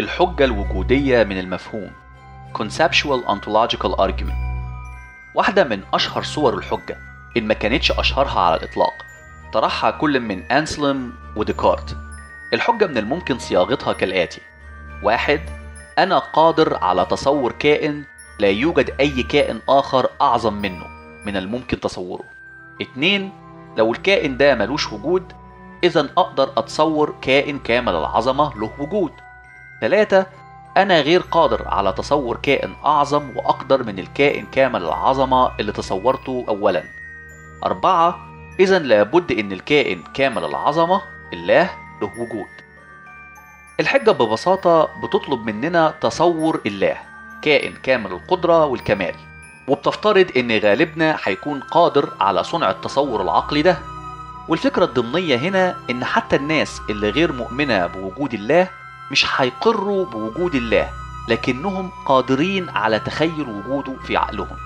الحجة الوجودية من المفهوم. Conceptual Ontological Argument. واحدة من أشهر صور الحجة. إن ما كانتش أشهرها على الإطلاق. طرحها كل من أنسلم وديكارت الحجة من الممكن صياغتها كالآتي. واحد أنا قادر على تصور كائن لا يوجد أي كائن آخر أعظم منه من الممكن تصوره. اتنين لو الكائن ده ملوش وجود إذا أقدر أتصور كائن كامل العظمة له وجود. تلاتة أنا غير قادر على تصور كائن أعظم وأقدر من الكائن كامل العظمة اللي تصورته أولا. أربعة إذا لابد إن الكائن كامل العظمة الله له وجود. الحجة ببساطة بتطلب مننا تصور الله كائن كامل القدرة والكمال. وبتفترض إن غالبنا هيكون قادر على صنع التصور العقلي ده. والفكرة الضمنية هنا إن حتى الناس اللي غير مؤمنة بوجود الله مش هيقروا بوجود الله لكنهم قادرين على تخيل وجوده في عقلهم.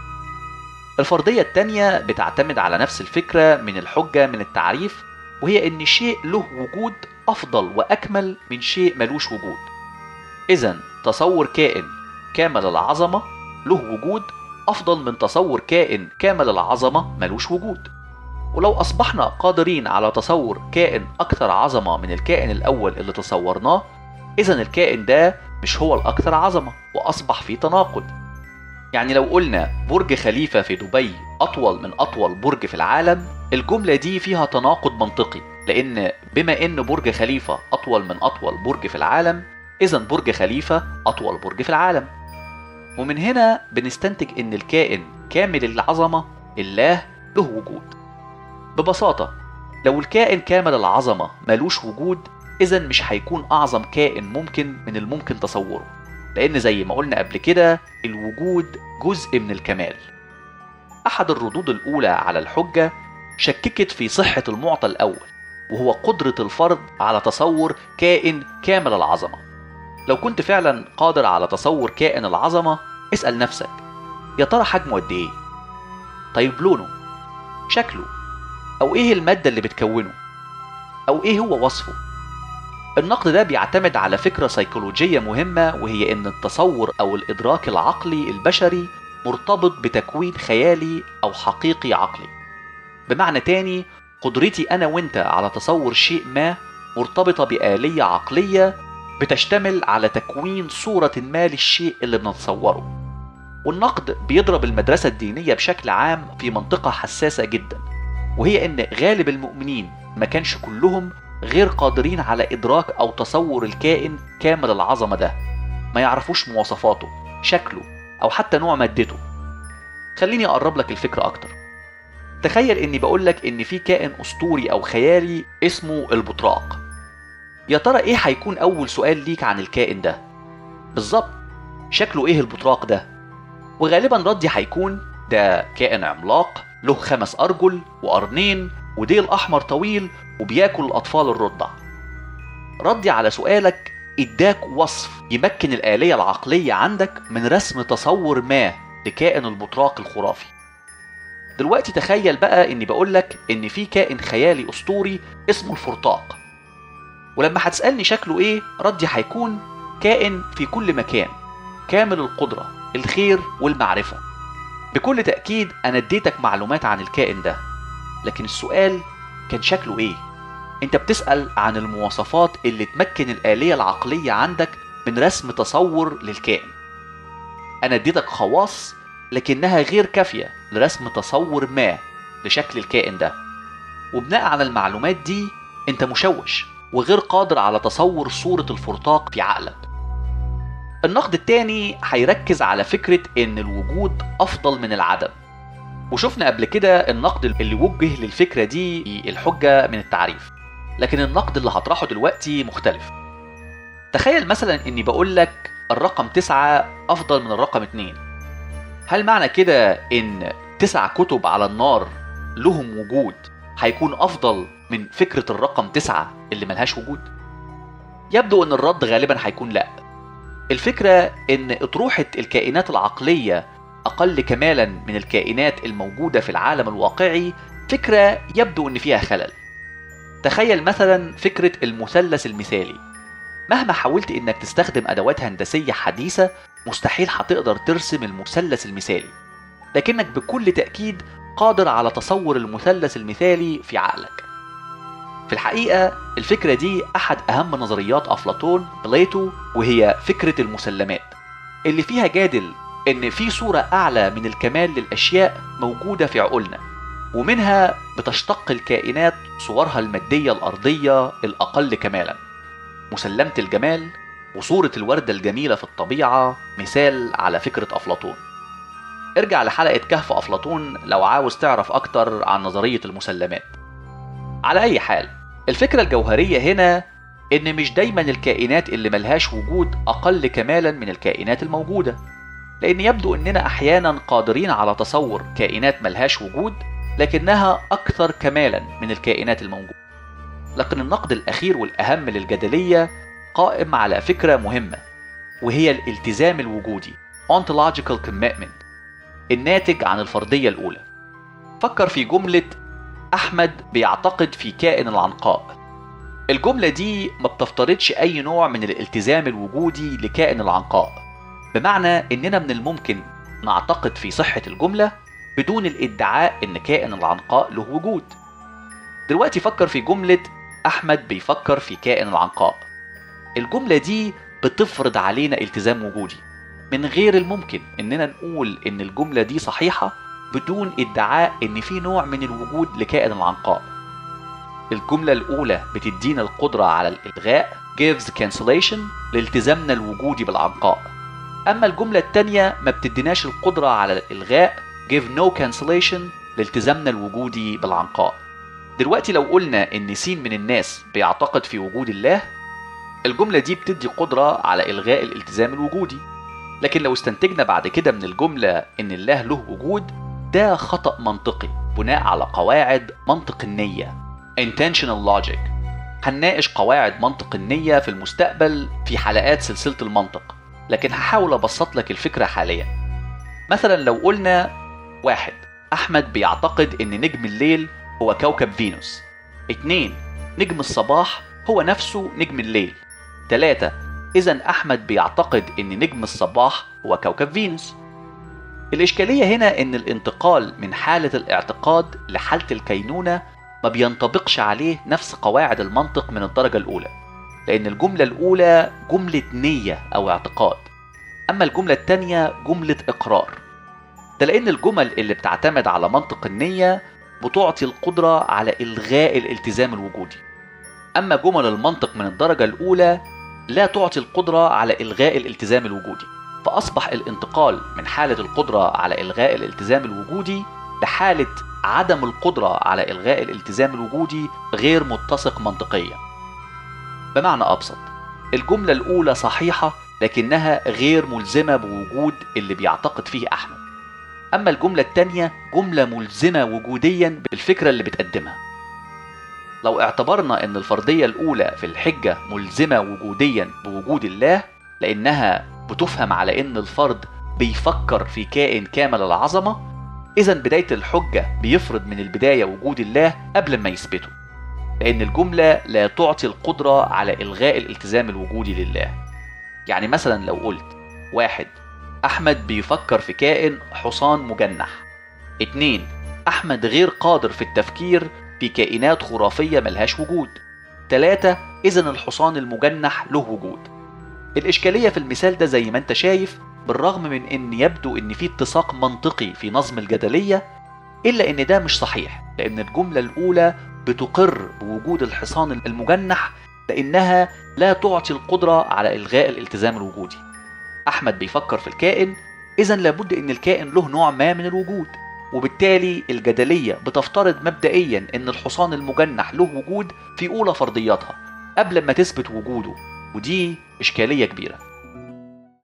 الفرضية التانية بتعتمد على نفس الفكرة من الحجة من التعريف وهي إن شيء له وجود أفضل وأكمل من شيء ملوش وجود. إذا تصور كائن كامل العظمة له وجود أفضل من تصور كائن كامل العظمة ملوش وجود. ولو أصبحنا قادرين على تصور كائن أكثر عظمة من الكائن الأول اللي تصورناه إذا الكائن ده مش هو الأكثر عظمة وأصبح في تناقض. يعني لو قلنا برج خليفة في دبي أطول من أطول برج في العالم الجملة دي فيها تناقض منطقي لأن بما إن برج خليفة أطول من أطول برج في العالم إذا برج خليفة أطول برج في العالم. ومن هنا بنستنتج إن الكائن كامل العظمة الله له وجود ببساطة لو الكائن كامل العظمة ملوش وجود إذا مش هيكون أعظم كائن ممكن من الممكن تصوره لأن زي ما قلنا قبل كده الوجود جزء من الكمال. أحد الردود الأولى على الحجة شككت في صحة المعطى الأول وهو قدرة الفرد على تصور كائن كامل العظمة. لو كنت فعلا قادر على تصور كائن العظمة اسأل نفسك يا ترى حجمه قد إيه؟ طيب لونه؟ شكله؟ أو إيه المادة اللي بتكونه؟ أو إيه هو وصفه؟ النقد ده بيعتمد على فكرة سيكولوجية مهمة وهي إن التصور أو الإدراك العقلي البشري مرتبط بتكوين خيالي أو حقيقي عقلي. بمعنى تاني قدرتي أنا وإنت على تصور شيء ما مرتبطة بآلية عقلية بتشتمل على تكوين صورة ما للشيء اللي بنتصوره. والنقد بيضرب المدرسة الدينية بشكل عام في منطقة حساسة جدا وهي إن غالب المؤمنين ما كانش كلهم غير قادرين على إدراك أو تصور الكائن كامل العظمة ده. ما يعرفوش مواصفاته شكله أو حتى نوع مادته. خليني أقرب لك الفكرة أكتر. تخيل إني بقولك إن في كائن أسطوري أو خيالي اسمه البطراق. يا ترى إيه هيكون أول سؤال ليك عن الكائن ده؟ بالظبط. شكله إيه البطراق ده؟ وغالبا ردي هيكون ده كائن عملاق له خمس أرجل وقرنين وديل أحمر طويل وبياكل الأطفال الرضع. ردي على سؤالك إداك وصف يمكن الآلية العقلية عندك من رسم تصور ما لكائن البطراق الخرافي. دلوقتي تخيل بقى إني بقولك إن في كائن خيالي أسطوري اسمه الفرطاق. ولما هتسألني شكله إيه ردي هيكون كائن في كل مكان كامل القدرة الخير والمعرفة. بكل تأكيد أنا اديتك معلومات عن الكائن ده لكن السؤال كان شكله إيه؟ انت بتسأل عن المواصفات اللي تمكن الآلية العقلية عندك من رسم تصور للكائن. أنا اديتك خواص لكنها غير كافية لرسم تصور ما لشكل الكائن ده. وبناء على المعلومات دي انت مشوش وغير قادر على تصور صورة الفرطاق في عقلك. النقد التاني هيركز على فكرة إن الوجود أفضل من العدم. وشفنا قبل كده النقد اللي وجه للفكرة دي الحجة من التعريف. لكن النقد اللي هطرحه دلوقتي مختلف. تخيل مثلا إني بقول لك الرقم تسعة أفضل من الرقم اتنين. هل معنى كده إن تسع كتب على النار لهم وجود هيكون أفضل من فكرة الرقم تسعة اللي ملهاش وجود؟ يبدو إن الرد غالبا هيكون لأ. الفكرة إن أطروحة الكائنات العقلية أقل كمالا من الكائنات الموجودة في العالم الواقعي فكرة يبدو أن فيها خلل. تخيل مثلا فكرة المثلث المثالي. مهما حاولت إنك تستخدم أدوات هندسية حديثة مستحيل هتقدر ترسم المثلث المثالي. لكنك بكل تأكيد قادر على تصور المثلث المثالي في عقلك. في الحقيقة الفكرة دي أحد أهم نظريات أفلاطون بليتو وهي فكرة المسلمات. اللي فيها جادل إن في صورة أعلى من الكمال للأشياء موجودة في عقولنا. ومنها بتشتق الكائنات صورها المادية الأرضية الأقل كمالا. مسلمة الجمال وصورة الوردة الجميلة في الطبيعة مثال على فكرة أفلاطون. ارجع لحلقة كهف أفلاطون لو عاوز تعرف أكتر عن نظرية المسلمات. على أي حال الفكرة الجوهرية هنا إن مش دايما الكائنات اللي ملهاش وجود أقل كمالا من الكائنات الموجودة. لأن يبدو إننا أحيانا قادرين على تصور كائنات ملهاش وجود لكنها أكثر كمالا من الكائنات الموجودة. لكن النقد الأخير والأهم للجدلية قائم على فكرة مهمة وهي الالتزام الوجودي ontological commitment الناتج عن الفرضية الأولى. فكر في جملة أحمد بيعتقد في كائن العنقاء. الجملة دي ما بتفترضش أي نوع من الالتزام الوجودي لكائن العنقاء. بمعنى إننا من الممكن نعتقد في صحة الجملة بدون الادعاء إن كائن العنقاء له وجود. دلوقتي فكر في جملة أحمد بيفكر في كائن العنقاء. الجملة دي بتفرض علينا التزام وجودي. من غير الممكن إننا نقول إن الجملة دي صحيحة بدون ادعاء إن في نوع من الوجود لكائن العنقاء. الجملة الأولى بتدينا القدرة على الإلغاء gives cancellation لالتزامنا الوجودي بالعنقاء. أما الجملة التانية ما بتديناش القدرة على الإلغاء give no cancellation لالتزامنا الوجودي بالعنقاء. دلوقتي لو قلنا إن سين من الناس بيعتقد في وجود الله الجملة دي بتدي قدرة على إلغاء الالتزام الوجودي. لكن لو استنتجنا بعد كده من الجملة إن الله له وجود ده خطأ منطقي بناء على قواعد منطق النية. Intentional logic. هنناقش قواعد منطق النية في المستقبل في حلقات سلسلة المنطق. لكن هحاول أبسط لك الفكرة حاليا. مثلا لو قلنا واحد. أحمد بيعتقد إن نجم الليل هو كوكب فينوس. اتنين. نجم الصباح هو نفسه نجم الليل. تلاتة. إذا أحمد بيعتقد إن نجم الصباح هو كوكب فينوس. الإشكالية هنا إن الانتقال من حالة الاعتقاد لحالة الكينونة ما بينطبقش عليه نفس قواعد المنطق من الدرجة الأولى لأن الجملة الأولى جملة نية أو اعتقاد. أما الجملة التانية جملة إقرار. ده لأن الجمل اللي بتعتمد على منطق النية بتعطي القدرة على إلغاء الالتزام الوجودي. أما جمل المنطق من الدرجة الأولى لا تعطي القدرة على إلغاء الالتزام الوجودي. فأصبح الانتقال من حالة القدرة على إلغاء الالتزام الوجودي لحالة عدم القدرة على إلغاء الالتزام الوجودي غير متسق منطقيا. بمعنى أبسط الجملة الأولى صحيحة لكنها غير ملزمة بوجود اللي بيعتقد فيه أحمد. أما الجملة التانية جملة ملزمة وجوديا بالفكرة اللي بتقدمها. لو اعتبرنا أن الفرضية الأولى في الحجة ملزمة وجوديا بوجود الله لأنها بتفهم على أن الفرد بيفكر في كائن كامل العظمة إذا بداية الحجة بيفرض من البداية وجود الله قبل ما يثبته. لأن الجملة لا تعطي القدرة على إلغاء الالتزام الوجودي لله. يعني مثلا لو قلت واحد أحمد بيفكر في كائن حصان مجنح. اتنين أحمد غير قادر في التفكير في كائنات خرافية ملهاش وجود. تلاتة إذا الحصان المجنح له وجود. الإشكالية في المثال ده زي ما أنت شايف بالرغم من أن يبدو أن في اتساق منطقي في نظم الجدلية إلا أن ده مش صحيح لأن الجملة الأولى بتقر بوجود الحصان المجنح لأنها لا تعطي القدرة على إلغاء الالتزام الوجودي. أحمد بيفكر في الكائن إذا لابد أن الكائن له نوع ما من الوجود وبالتالي الجدلية بتفترض مبدئيا أن الحصان المجنح له وجود في أولى فرضياتها قبل ما تثبت وجوده ودي إشكالية كبيرة.